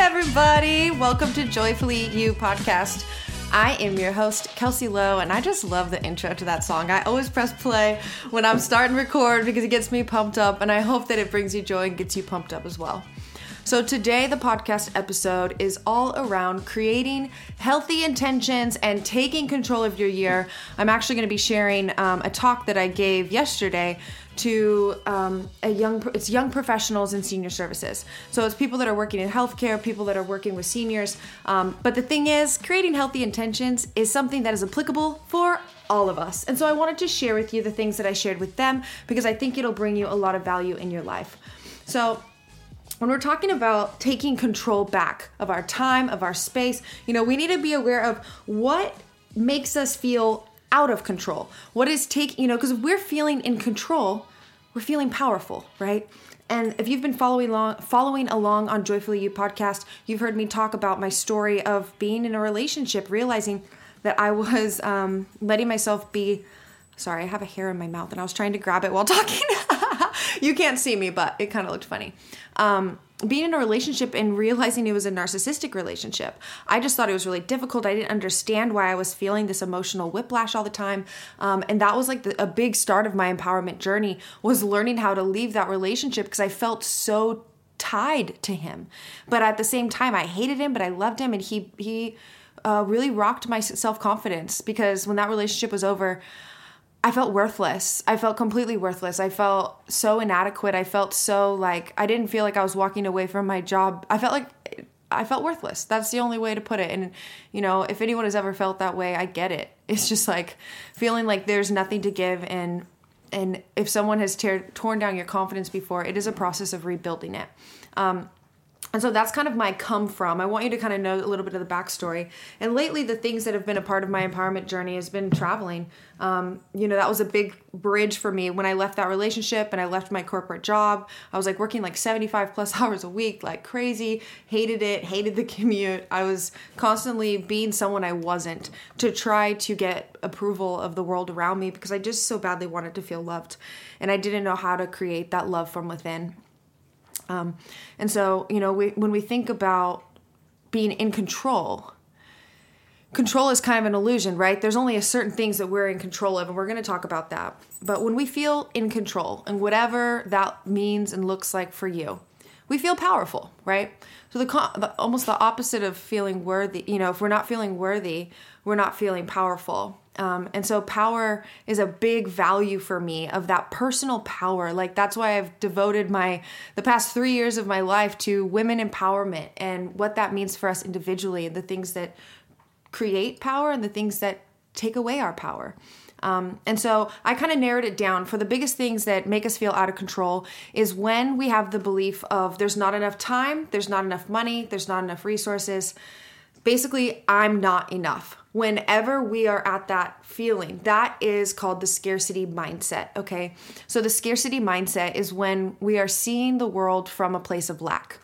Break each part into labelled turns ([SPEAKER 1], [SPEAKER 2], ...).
[SPEAKER 1] everybody? Welcome to Joyfully You podcast. I am your host, Kelsey Lowe, and I just love the intro to that song. I always press play when I'm starting to record because it gets me pumped up, and I hope that it brings you joy and gets you pumped up as well. So, today, the podcast episode is all around creating healthy intentions and taking control of your year. I'm actually going to be sharing um, a talk that I gave yesterday to um, a young it's young professionals in senior services. So it's people that are working in healthcare people that are working with seniors. Um, but the thing is creating healthy intentions is something that is applicable for all of us. And so i wanted to share with you the things that i shared with them because i think it'll bring you a lot of value in your life. So when we're talking about taking control back of our time, of our space, you know, we need to be aware of what makes us feel out of control. What is taking, you know, because we're feeling in control, we're feeling powerful, right? And if you've been following along, following along on Joyfully You podcast, you've heard me talk about my story of being in a relationship, realizing that I was um, letting myself be. Sorry, I have a hair in my mouth, and I was trying to grab it while talking. you can't see me, but it kind of looked funny. Um, being in a relationship and realizing it was a narcissistic relationship. I just thought it was really difficult. I didn't understand why I was feeling this emotional whiplash all the time. Um, and that was like the, a big start of my empowerment journey was learning how to leave that relationship because I felt so tied to him. But at the same time, I hated him, but I loved him. And he, he uh, really rocked my self-confidence because when that relationship was over, I felt worthless. I felt completely worthless. I felt so inadequate. I felt so like I didn't feel like I was walking away from my job. I felt like I felt worthless. That's the only way to put it. And you know, if anyone has ever felt that way, I get it. It's just like feeling like there's nothing to give and and if someone has torn down your confidence before, it is a process of rebuilding it. Um, and so that's kind of my come from. I want you to kind of know a little bit of the backstory. And lately, the things that have been a part of my empowerment journey has been traveling. Um, you know, that was a big bridge for me when I left that relationship and I left my corporate job. I was like working like 75 plus hours a week, like crazy, hated it, hated the commute. I was constantly being someone I wasn't to try to get approval of the world around me because I just so badly wanted to feel loved. And I didn't know how to create that love from within. Um, and so, you know, we, when we think about being in control, control is kind of an illusion, right? There's only a certain things that we're in control of, and we're going to talk about that. But when we feel in control, and whatever that means and looks like for you, we feel powerful, right? So the, the almost the opposite of feeling worthy. You know, if we're not feeling worthy, we're not feeling powerful. Um, and so power is a big value for me of that personal power. Like that's why I've devoted my the past three years of my life to women empowerment and what that means for us individually and the things that create power and the things that take away our power. Um, and so I kind of narrowed it down for the biggest things that make us feel out of control is when we have the belief of there's not enough time, there's not enough money, there's not enough resources. Basically, I'm not enough whenever we are at that feeling, that is called the scarcity mindset. Okay. So the scarcity mindset is when we are seeing the world from a place of lack.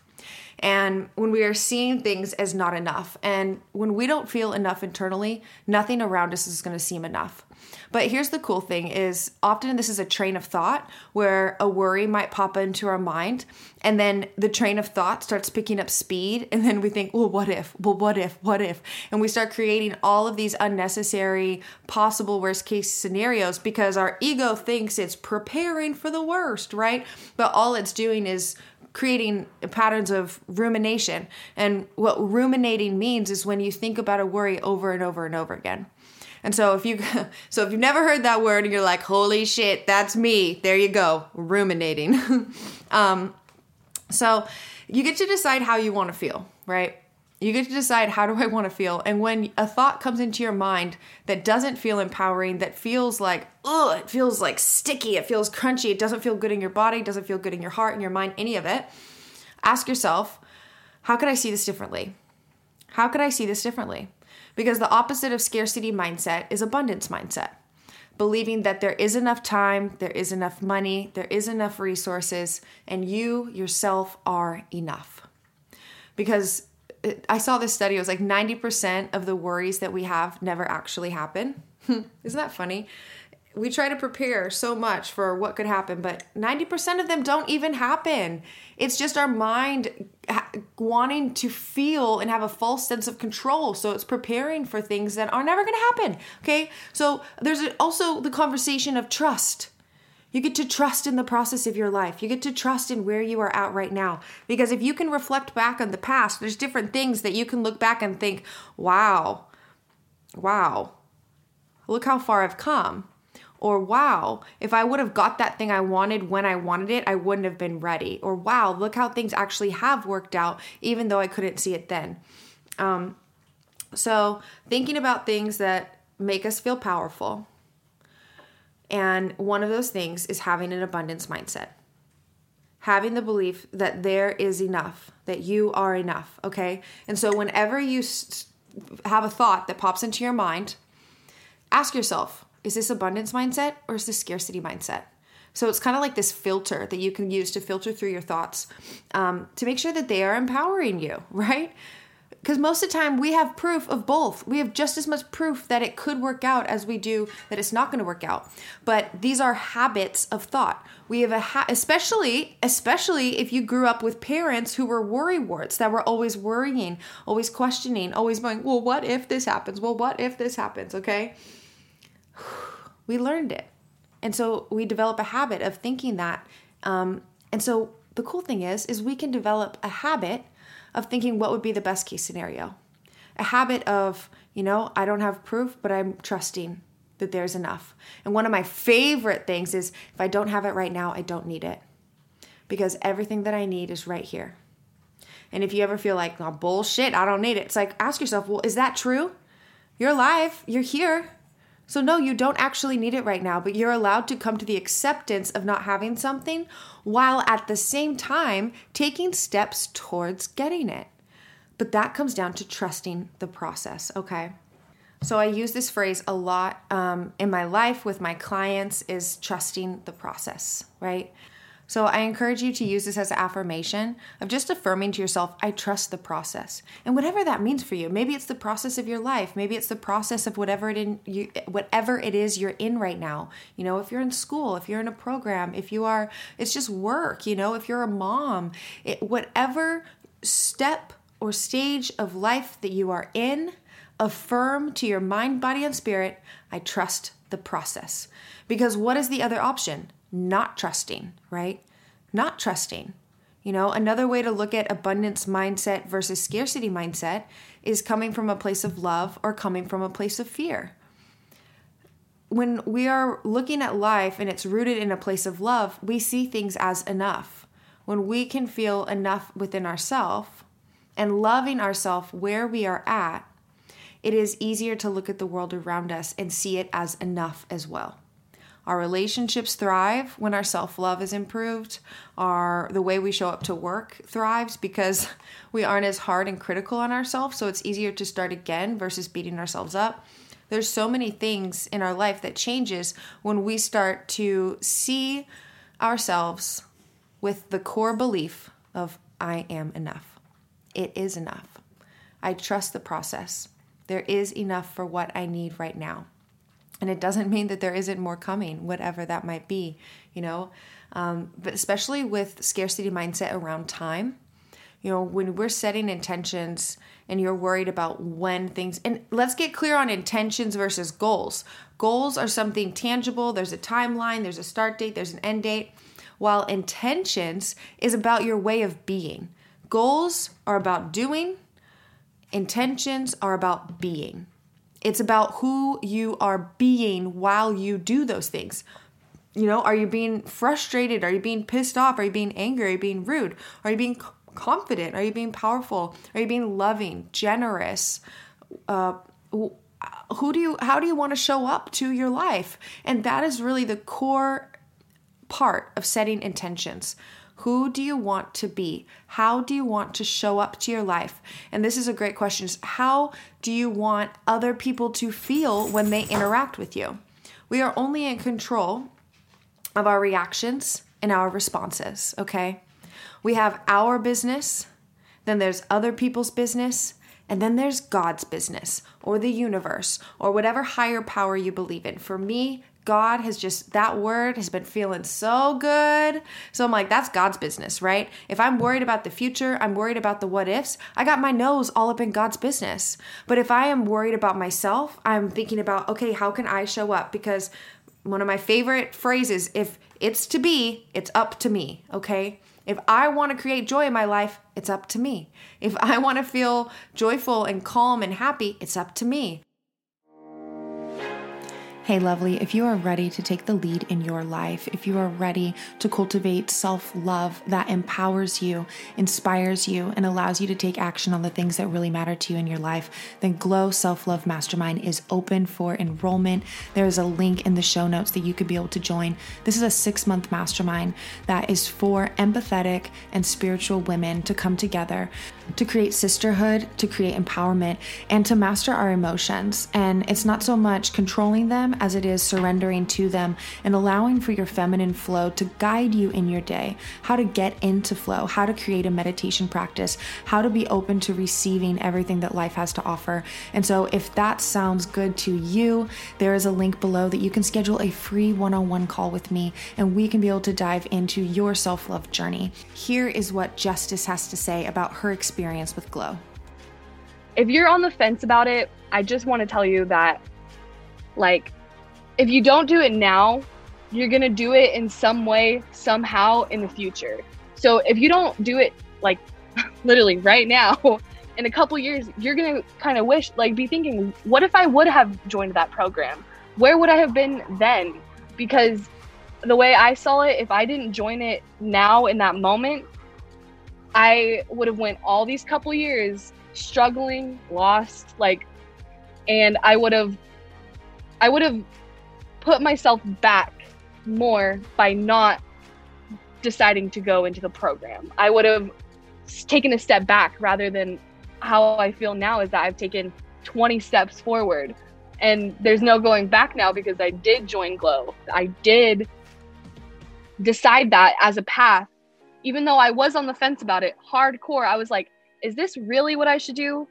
[SPEAKER 1] And when we are seeing things as not enough, and when we don't feel enough internally, nothing around us is going to seem enough. But here's the cool thing is often this is a train of thought where a worry might pop into our mind and then the train of thought starts picking up speed and then we think, "Well, what if? Well, what if? What if?" And we start creating all of these unnecessary possible worst case scenarios because our ego thinks it's preparing for the worst, right? But all it's doing is creating patterns of rumination. And what ruminating means is when you think about a worry over and over and over again. And so if you so if you've never heard that word and you're like, holy shit, that's me, there you go, ruminating. um, so you get to decide how you want to feel, right? You get to decide how do I want to feel. And when a thought comes into your mind that doesn't feel empowering, that feels like, ugh, it feels like sticky, it feels crunchy, it doesn't feel good in your body, doesn't feel good in your heart, in your mind, any of it, ask yourself, how could I see this differently? How could I see this differently? Because the opposite of scarcity mindset is abundance mindset. Believing that there is enough time, there is enough money, there is enough resources, and you yourself are enough. Because I saw this study, it was like 90% of the worries that we have never actually happen. Isn't that funny? we try to prepare so much for what could happen, but 90% of them don't even happen. It's just our mind wanting to feel and have a false sense of control. So it's preparing for things that are never going to happen. Okay. So there's also the conversation of trust. You get to trust in the process of your life. You get to trust in where you are at right now. Because if you can reflect back on the past, there's different things that you can look back and think, wow, wow, look how far I've come or wow, if I would have got that thing I wanted when I wanted it, I wouldn't have been ready. Or wow, look how things actually have worked out, even though I couldn't see it then. Um, so, thinking about things that make us feel powerful. And one of those things is having an abundance mindset. Having the belief that there is enough, that you are enough, okay? And so, whenever you have a thought that pops into your mind, ask yourself, is this abundance mindset or is this scarcity mindset? So it's kind of like this filter that you can use to filter through your thoughts um, to make sure that they are empowering you, right? Because most of the time we have proof of both. We have just as much proof that it could work out as we do that it's not going to work out. But these are habits of thought. We have a ha- especially especially if you grew up with parents who were worry warts that were always worrying, always questioning, always going, "Well, what if this happens? Well, what if this happens?" Okay? we learned it. And so we develop a habit of thinking that. Um, and so the cool thing is, is we can develop a habit of thinking what would be the best case scenario. A habit of, you know, I don't have proof, but I'm trusting that there's enough. And one of my favorite things is if I don't have it right now, I don't need it. Because everything that I need is right here. And if you ever feel like, oh, bullshit, I don't need it, it's like, ask yourself, well, is that true? You're alive, you're here. So, no, you don't actually need it right now, but you're allowed to come to the acceptance of not having something while at the same time taking steps towards getting it. But that comes down to trusting the process, okay? So, I use this phrase a lot um, in my life with my clients is trusting the process, right? So I encourage you to use this as an affirmation of just affirming to yourself, I trust the process. And whatever that means for you. Maybe it's the process of your life. Maybe it's the process of whatever it in you whatever it is you're in right now. You know, if you're in school, if you're in a program, if you are it's just work, you know, if you're a mom, it, whatever step or stage of life that you are in, affirm to your mind, body and spirit, I trust the process. Because what is the other option? Not trusting, right? Not trusting. You know, another way to look at abundance mindset versus scarcity mindset is coming from a place of love or coming from a place of fear. When we are looking at life and it's rooted in a place of love, we see things as enough. When we can feel enough within ourselves and loving ourselves where we are at, it is easier to look at the world around us and see it as enough as well. Our relationships thrive when our self-love is improved. Our the way we show up to work thrives because we aren't as hard and critical on ourselves, so it's easier to start again versus beating ourselves up. There's so many things in our life that changes when we start to see ourselves with the core belief of I am enough. It is enough. I trust the process. There is enough for what I need right now and it doesn't mean that there isn't more coming whatever that might be you know? Um, but especially with scarcity mindset around time you know when we're setting intentions and you're worried about when things and let's get clear on intentions versus goals. Goals are something tangible there's a timeline there's a start date there's an end date while intentions is about your way of being. Goals are about doing intentions are about being it's about who you are being while you do those things. You know, are you being frustrated? Are you being pissed off? Are you being angry? Are you being rude? Are you being confident? Are you being powerful? Are you being loving, generous? Uh, who do you how do you want to show up to your life? And that is really the core part of setting intentions. Who do you want to be? How do you want to show up to your life? And this is a great question. How do you want other people to feel when they interact with you? We are only in control of our reactions and our responses, okay? We have our business, then there's other people's business, and then there's God's business or the universe or whatever higher power you believe in. For me, God has just, that word has been feeling so good. So I'm like, that's God's business, right? If I'm worried about the future, I'm worried about the what ifs, I got my nose all up in God's business. But if I am worried about myself, I'm thinking about, okay, how can I show up? Because one of my favorite phrases, if it's to be, it's up to me, okay? If I want to create joy in my life, it's up to me. If I want to feel joyful and calm and happy, it's up to me. Hey, lovely, if you are ready to take the lead in your life, if you are ready to cultivate self love that empowers you, inspires you, and allows you to take action on the things that really matter to you in your life, then Glow Self Love Mastermind is open for enrollment. There is a link in the show notes that you could be able to join. This is a six month mastermind that is for empathetic and spiritual women to come together to create sisterhood, to create empowerment, and to master our emotions. And it's not so much controlling them as it is surrendering to them and allowing for your feminine flow to guide you in your day, how to get into flow, how to create a meditation practice, how to be open to receiving everything that life has to offer. And so, if that sounds good to you, there is a link below that you can schedule a free one on one call with me, and we can be able to dive into your self love journey. Here is what Justice has to say about her experience with Glow.
[SPEAKER 2] If you're on the fence about it, I just want to tell you that, like, if you don't do it now, you're going to do it in some way, somehow in the future. So if you don't do it like literally right now, in a couple years, you're going to kind of wish, like, be thinking, what if I would have joined that program? Where would I have been then? Because the way I saw it, if I didn't join it now in that moment, I would have went all these couple years struggling, lost, like, and I would have, I would have put myself back more by not deciding to go into the program. I would have taken a step back rather than how I feel now is that I've taken 20 steps forward. And there's no going back now because I did join Glow. I did decide that as a path. Even though I was on the fence about it, hardcore, I was like, is this really what I should do?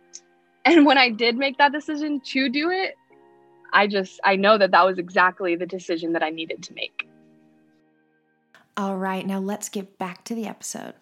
[SPEAKER 2] And when I did make that decision to do it, I just, I know that that was exactly the decision that I needed to make.
[SPEAKER 1] All right, now let's get back to the episode.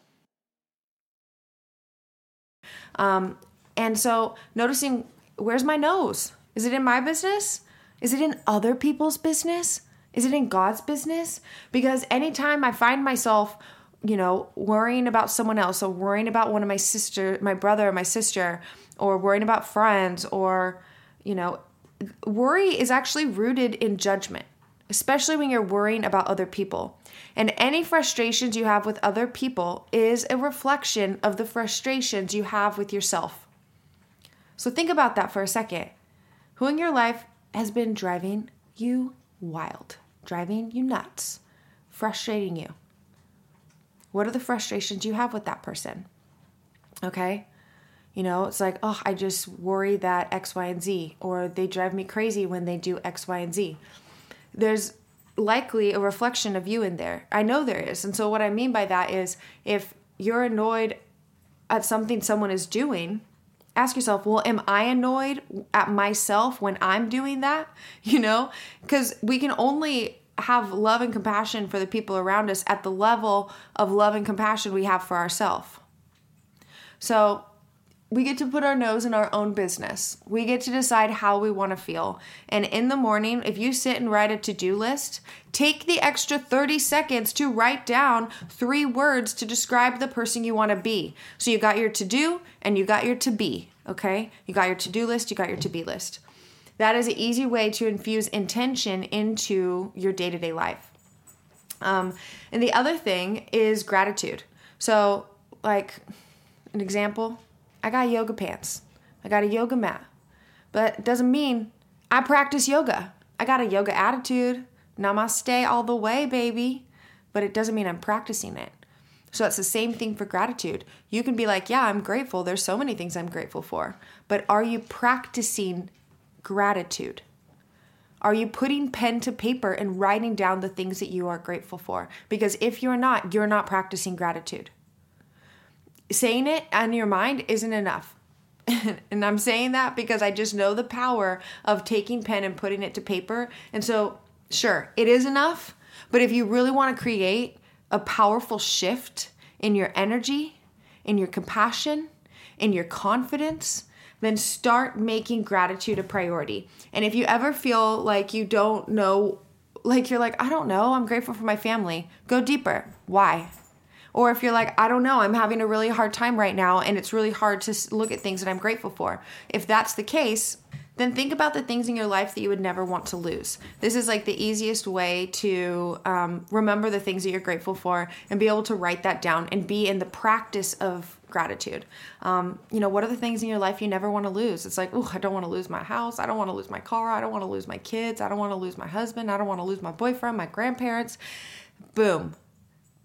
[SPEAKER 1] Um, and so noticing where's my nose? Is it in my business? Is it in other people's business? Is it in God's business? Because anytime I find myself, you know, worrying about someone else or worrying about one of my sister, my brother my sister, or worrying about friends or, you know, worry is actually rooted in judgment, especially when you're worrying about other people. And any frustrations you have with other people is a reflection of the frustrations you have with yourself. So think about that for a second. Who in your life has been driving you wild, driving you nuts, frustrating you? What are the frustrations you have with that person? Okay? You know, it's like, oh, I just worry that X, Y, and Z, or they drive me crazy when they do X, Y, and Z. There's likely a reflection of you in there. I know there is. And so, what I mean by that is if you're annoyed at something someone is doing, ask yourself, well, am I annoyed at myself when I'm doing that? You know, because we can only have love and compassion for the people around us at the level of love and compassion we have for ourselves. So, we get to put our nose in our own business. We get to decide how we want to feel. And in the morning, if you sit and write a to do list, take the extra 30 seconds to write down three words to describe the person you want to be. So you got your to do and you got your to be, okay? You got your to do list, you got your to be list. That is an easy way to infuse intention into your day to day life. Um, and the other thing is gratitude. So, like, an example I got yoga pants. I got a yoga mat. But it doesn't mean I practice yoga. I got a yoga attitude. Namaste all the way, baby. But it doesn't mean I'm practicing it. So it's the same thing for gratitude. You can be like, yeah, I'm grateful. There's so many things I'm grateful for. But are you practicing gratitude? Are you putting pen to paper and writing down the things that you are grateful for? Because if you're not, you're not practicing gratitude saying it on your mind isn't enough. and I'm saying that because I just know the power of taking pen and putting it to paper. And so Sure, it is enough, but if you really want to create a powerful shift in your energy, in your compassion, in your confidence, then start making gratitude a priority. And if you ever feel like you don't know, like you're like, I don't know, I'm grateful for my family, go deeper. Why? Or if you're like, I don't know, I'm having a really hard time right now and it's really hard to look at things that I'm grateful for. If that's the case, then think about the things in your life that you would never want to lose. This is like the easiest way to um, remember the things that you're grateful for and be able to write that down and be in the practice of gratitude. Um, you know, what are the things in your life you never want to lose? It's like, oh, I don't want to lose my house. I don't want to lose my car. I don't want to lose my kids. I don't want to lose my husband. I don't want to lose my boyfriend, my grandparents. Boom.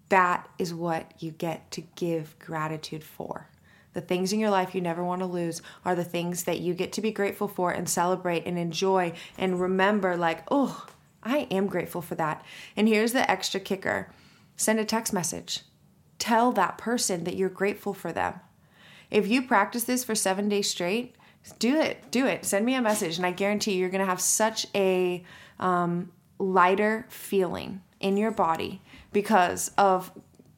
[SPEAKER 1] That is what you get to give gratitude for. The things in your life you never want to lose are the things that you get to be grateful for and celebrate and enjoy and remember, like, oh, I am grateful for that. And here's the extra kicker send a text message. Tell that person that you're grateful for them. If you practice this for seven days straight, do it. Do it. Send me a message, and I guarantee you, you're going to have such a um, lighter feeling in your body because of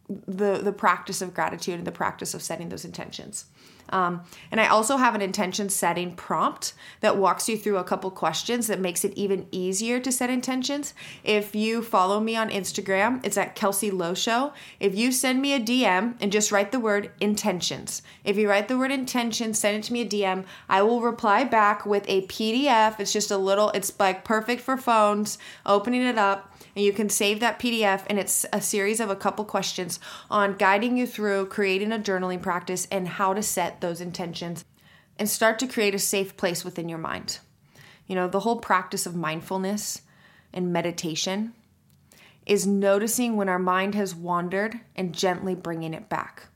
[SPEAKER 1] the the practice of gratitude and the practice of setting those intentions. Um, and I also have an intention setting prompt that walks you through a couple questions that makes it even easier to set intentions. If you follow me on Instagram, it's at Kelsey Lowe Show. If you send me a DM and just write the word intentions, if you write the word intentions, send it to me a DM. I will reply back with a PDF. It's just a little, it's like perfect for phones. Opening it up and you can save that PDF and it's a series of a couple questions on guiding you through creating a journaling practice and how to set those intentions and start to create a safe place within your mind. You know, the whole practice of mindfulness and meditation is noticing when our mind has wandered and gently bringing it back.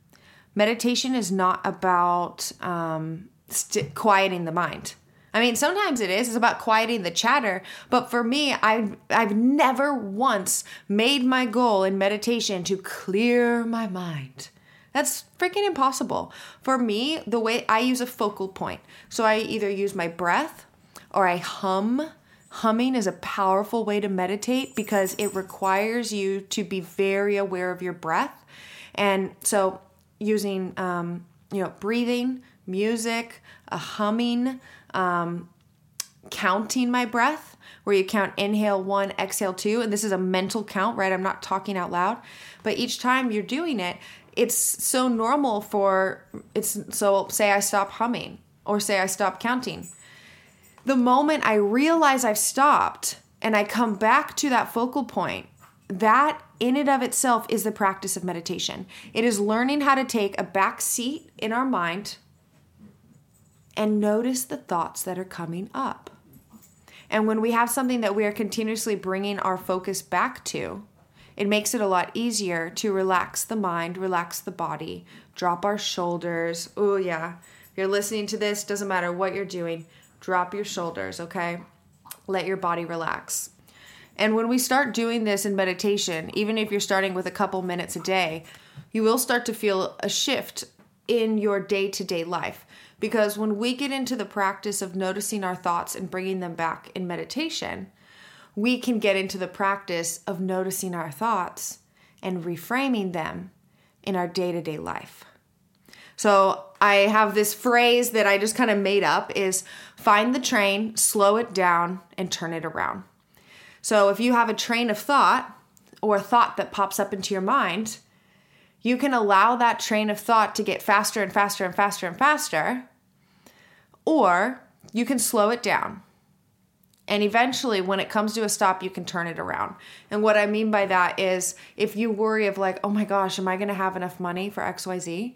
[SPEAKER 1] Meditation is not about um, st- quieting the mind. I mean, sometimes it is. It's about quieting the chatter. But for me, I've, I've never once made my goal in meditation to clear my mind. That's freaking impossible. For me, the way I use a focal point. So I either use my breath or I hum. Humming is a powerful way to meditate because it requires you to be very aware of your breath. And so using, um, you know, breathing, music, a humming, um, counting my breath, where you count inhale one, exhale two. And this is a mental count, right? I'm not talking out loud. But each time you're doing it, it's so normal for it's so say I stop humming or say I stop counting. The moment I realize I've stopped and I come back to that focal point, that in and of itself is the practice of meditation. It is learning how to take a back seat in our mind and notice the thoughts that are coming up. And when we have something that we are continuously bringing our focus back to, it makes it a lot easier to relax the mind, relax the body, drop our shoulders. Oh, yeah. If you're listening to this, doesn't matter what you're doing, drop your shoulders, okay? Let your body relax. And when we start doing this in meditation, even if you're starting with a couple minutes a day, you will start to feel a shift in your day to day life. Because when we get into the practice of noticing our thoughts and bringing them back in meditation, we can get into the practice of noticing our thoughts and reframing them in our day to day life. So I have this phrase that I just kind of made up is find the train, slow it down, and turn it around. So if you have a train of thought or a thought that pops up into your mind, you can allow that train of thought to get faster and faster and faster and faster, or you can slow it down. And eventually, when it comes to a stop, you can turn it around. And what I mean by that is if you worry of, like, oh my gosh, am I going to have enough money for XYZ?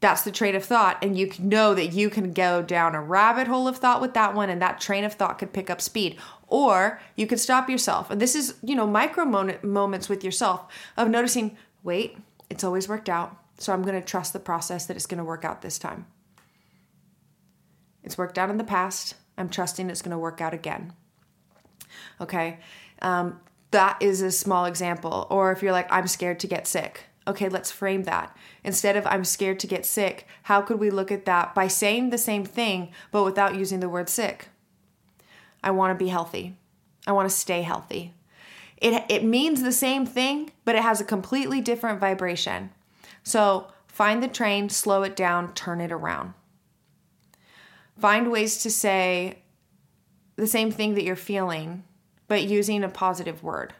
[SPEAKER 1] That's the train of thought. And you know that you can go down a rabbit hole of thought with that one, and that train of thought could pick up speed. Or you could stop yourself. And this is, you know, micro moments with yourself of noticing, wait, it's always worked out. So I'm going to trust the process that it's going to work out this time. It's worked out in the past. I'm trusting it's going to work out again. Okay. Um, that is a small example. Or if you're like, I'm scared to get sick. Okay, let's frame that. Instead of I'm scared to get sick, how could we look at that by saying the same thing, but without using the word sick? I want to be healthy. I want to stay healthy. It, it means the same thing, but it has a completely different vibration. So find the train, slow it down, turn it around. Find ways to say the same thing that you're feeling, but using a positive word.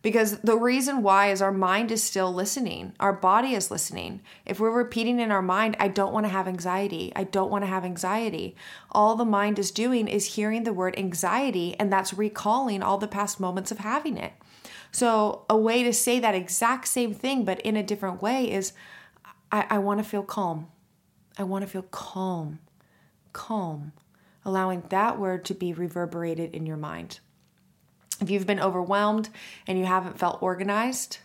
[SPEAKER 1] Because the reason why is our mind is still listening, our body is listening. If we're repeating in our mind, I don't want to have anxiety, I don't want to have anxiety, all the mind is doing is hearing the word anxiety, and that's recalling all the past moments of having it. So, a way to say that exact same thing, but in a different way, is I, I want to feel calm. I want to feel calm, calm, allowing that word to be reverberated in your mind if you've been overwhelmed and you haven't felt organized,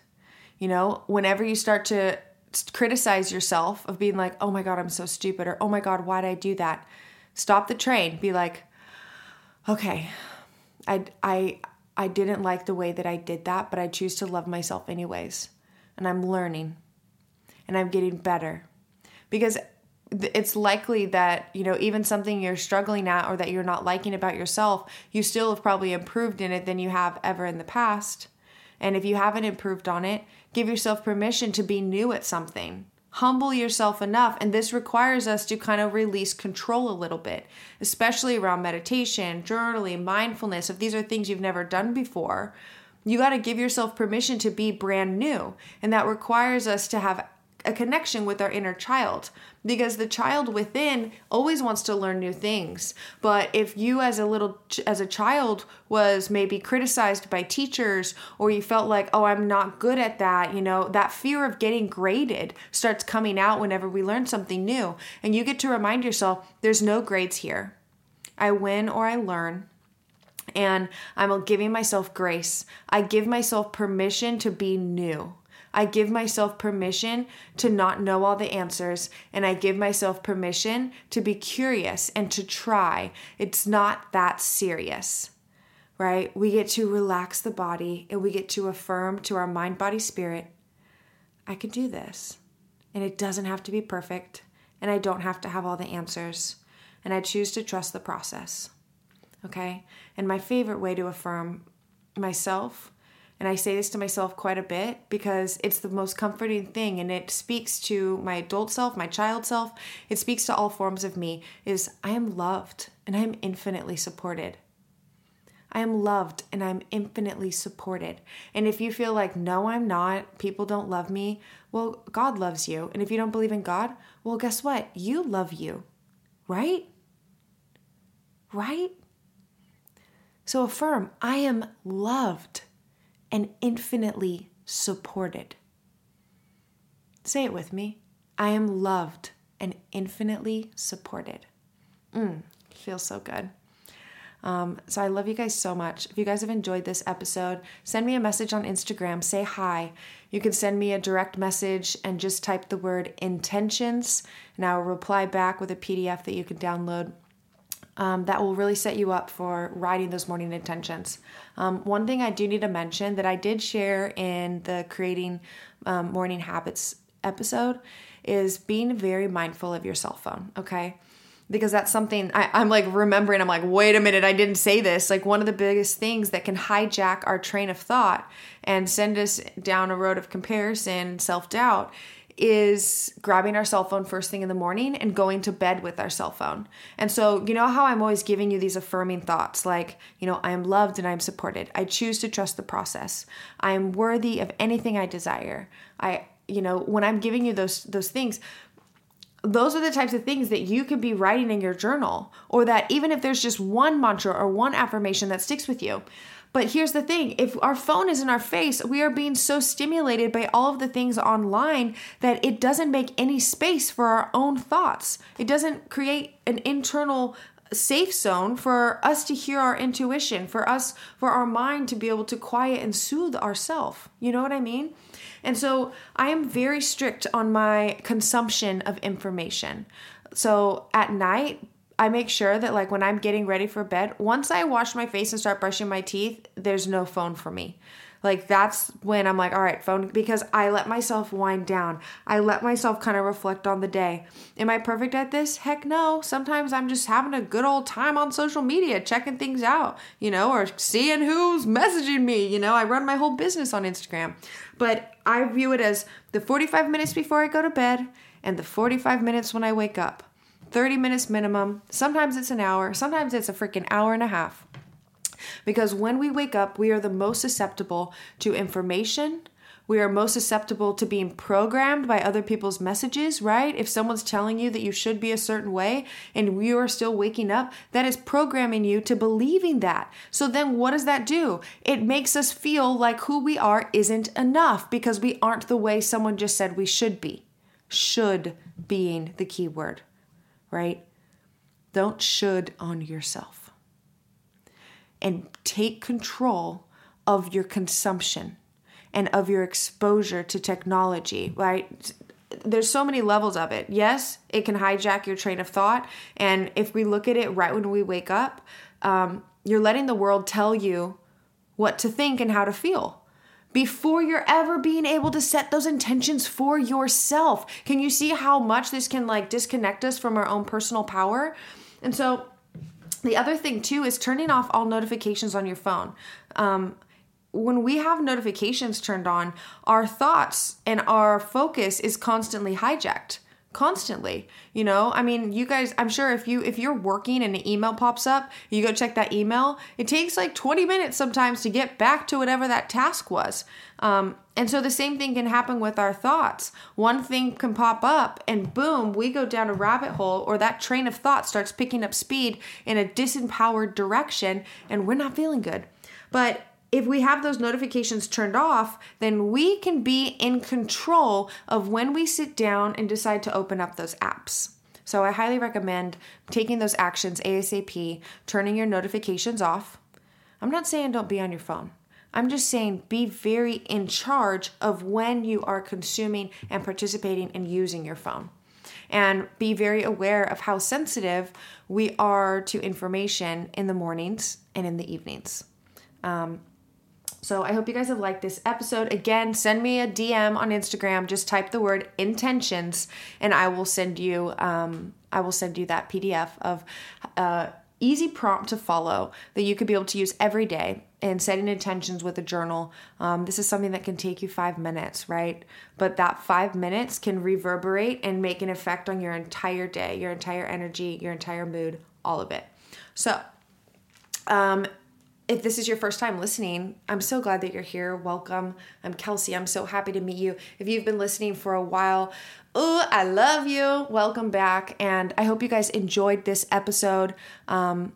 [SPEAKER 1] you know, whenever you start to criticize yourself of being like, oh my God, I'm so stupid, or oh my God, why did I do that? Stop the train. Be like, okay, I, I, I didn't like the way that I did that, but I choose to love myself anyways. And I'm learning and I'm getting better. Because it's likely that you know even something you're struggling at or that you're not liking about yourself you still have probably improved in it than you have ever in the past. And if you haven't improved on it give yourself permission to be new at something. Humble yourself enough and this requires us to kind of release control a little bit especially around meditation journaling mindfulness if these are things you've never done before. You got to give yourself permission to be brand new and that requires us to have a connection with our inner child because the child within always wants to learn new things but if you as a little as a child was maybe criticized by teachers or you felt like oh I'm not good at that you know that fear of getting graded starts coming out whenever we learn something new and you get to remind yourself there's no grades here I win or I learn and I'm giving myself grace. I give myself permission to be new. I give myself permission to not know all the answers, and I give myself permission to be curious and to try. It's not that serious, right? We get to relax the body and we get to affirm to our mind, body, spirit I can do this. And it doesn't have to be perfect, and I don't have to have all the answers, and I choose to trust the process. Okay? And my favorite way to affirm myself and I say this to myself quite a bit because it's the most comforting thing and it speaks to my adult self, my child self. It speaks to all forms of me is I am loved and I am infinitely supported. I am loved and I'm infinitely supported. And if you feel like, no, I'm not, people don't love me, well, God loves you. And if you don't believe in God, well, guess what? You love you, right? Right? So affirm, I am loved and infinitely supported. Say it with me. I am loved and infinitely supported. Mm, feels so good. Um, so I love you guys so much. If you guys have enjoyed this episode, send me a message on Instagram. Say hi. You can send me a direct message and just type the word intentions, and I will reply back with a PDF that you can download um, that will really set you up for writing those morning intentions. Um, one thing I do need to mention that I did share in the creating um, morning habits episode is being very mindful of your cell phone, okay? Because that's something I, I'm like remembering. I'm like, wait a minute, I didn't say this. Like, one of the biggest things that can hijack our train of thought and send us down a road of comparison, self doubt, is grabbing our cell phone first thing in the morning and going to bed with our cell phone. And so, you know how I'm always giving you these affirming thoughts like, you know, I am loved and I'm supported. I choose to trust the process. I am worthy of anything I desire. I, you know, when I'm giving you those those things, those are the types of things that you could be writing in your journal or that even if there's just one mantra or one affirmation that sticks with you but here's the thing if our phone is in our face, we are being so stimulated by all of the things online that it doesn't make any space for our own thoughts. It doesn't create an internal safe zone for us to hear our intuition, for us, for our mind to be able to quiet and soothe ourself. You know what I mean? And so I am very strict on my consumption of information. So at night, I make sure that like when I'm getting ready for bed, once I wash my face and start brushing my teeth, there's no phone for me. Like that's when I'm like, all right, phone, because I let myself wind down. I let myself kind of reflect on the day. Am I perfect at this? Heck no. Sometimes I'm just having a good old time on social media, checking things out, you know, or seeing who's messaging me. You know, I run my whole business on Instagram. But I view it as the 45 minutes before I go to bed and the 45 minutes when I wake up. 30 minutes minimum. Sometimes it's an hour, sometimes it's a freaking hour and a half. Because when we wake up, we are the most susceptible to information. We are most susceptible to being programmed by other people's messages, right? If someone's telling you that you should be a certain way and you are still waking up, that is programming you to believing that. So then what does that do? It makes us feel like who we are isn't enough because we aren't the way someone just said we should be. Should being the key word, right? Don't should on yourself and take control of your consumption and of your exposure to technology, right? There's so many levels of it. Yes, it can hijack your train of thought. And if we look at it right when we wake up, um, you're letting the world tell you what to think and how to feel before you're ever being able to set those intentions for yourself. Can you see how much this can like disconnect us from our own personal power? And so the other thing too is turning off all notifications on your phone. Um, when we have notifications turned on, our thoughts and our focus is constantly hijacked constantly you know? I mean you guys i'm sure if you if you're working and an email pops up you go check that email it takes like 20 minutes sometimes to get back to whatever that task was. Um, and so the same thing can happen with our thoughts. One thing can pop up and boom we go down a rabbit hole or that train of thought starts picking up speed in a disempowered direction and we're not feeling good. But if we have those notifications turned off, then we can be in control of when we sit down and decide to open up those apps. So I highly recommend taking those actions ASAP, turning your notifications off. I'm not saying don't be on your phone. I'm just saying be very in charge of when you are consuming and participating and using your phone. And be very aware of how sensitive we are to information in the mornings and in the evenings. Um, so I hope you guys have liked this episode. Again, send me a DM on Instagram. Just type the word intentions, and I will send you. Um, I will send you that PDF of uh, easy prompt to follow that you could be able to use every day and setting intentions with a journal. Um, this is something that can take you five minutes, right? But that five minutes can reverberate and make an effect on your entire day, your entire energy, your entire mood, all of it. So, um, if this is your first time listening, I'm so glad that you're here. Welcome. I'm Kelsey. I'm so happy to meet you. If you've been listening for a while, oh, I love you. Welcome back. And I hope you guys enjoyed this episode. Um,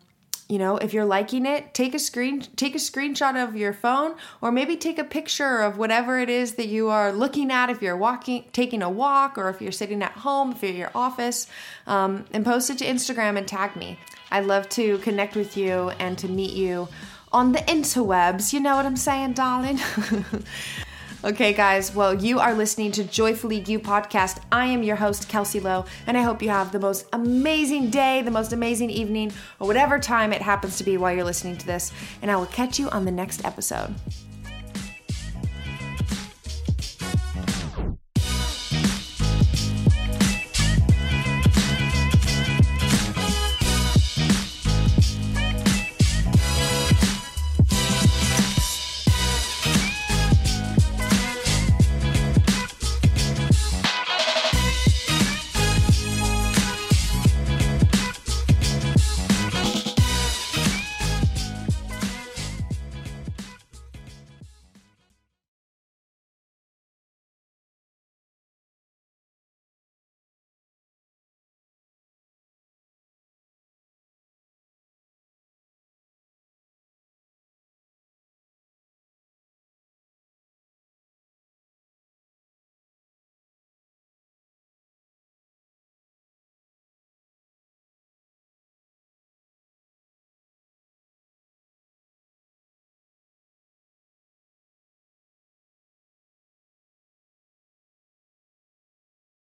[SPEAKER 1] you know, if you're liking it, take a screen take a screenshot of your phone or maybe take a picture of whatever it is that you are looking at if you're walking taking a walk or if you're sitting at home, if you're at your office, um, and post it to Instagram and tag me. I'd love to connect with you and to meet you on the interwebs. You know what I'm saying, darling? okay, guys, well, you are listening to Joyfully You podcast. I am your host, Kelsey Lowe, and I hope you have the most amazing day, the most amazing evening, or whatever time it happens to be while you're listening to this. And I will catch you on the next episode.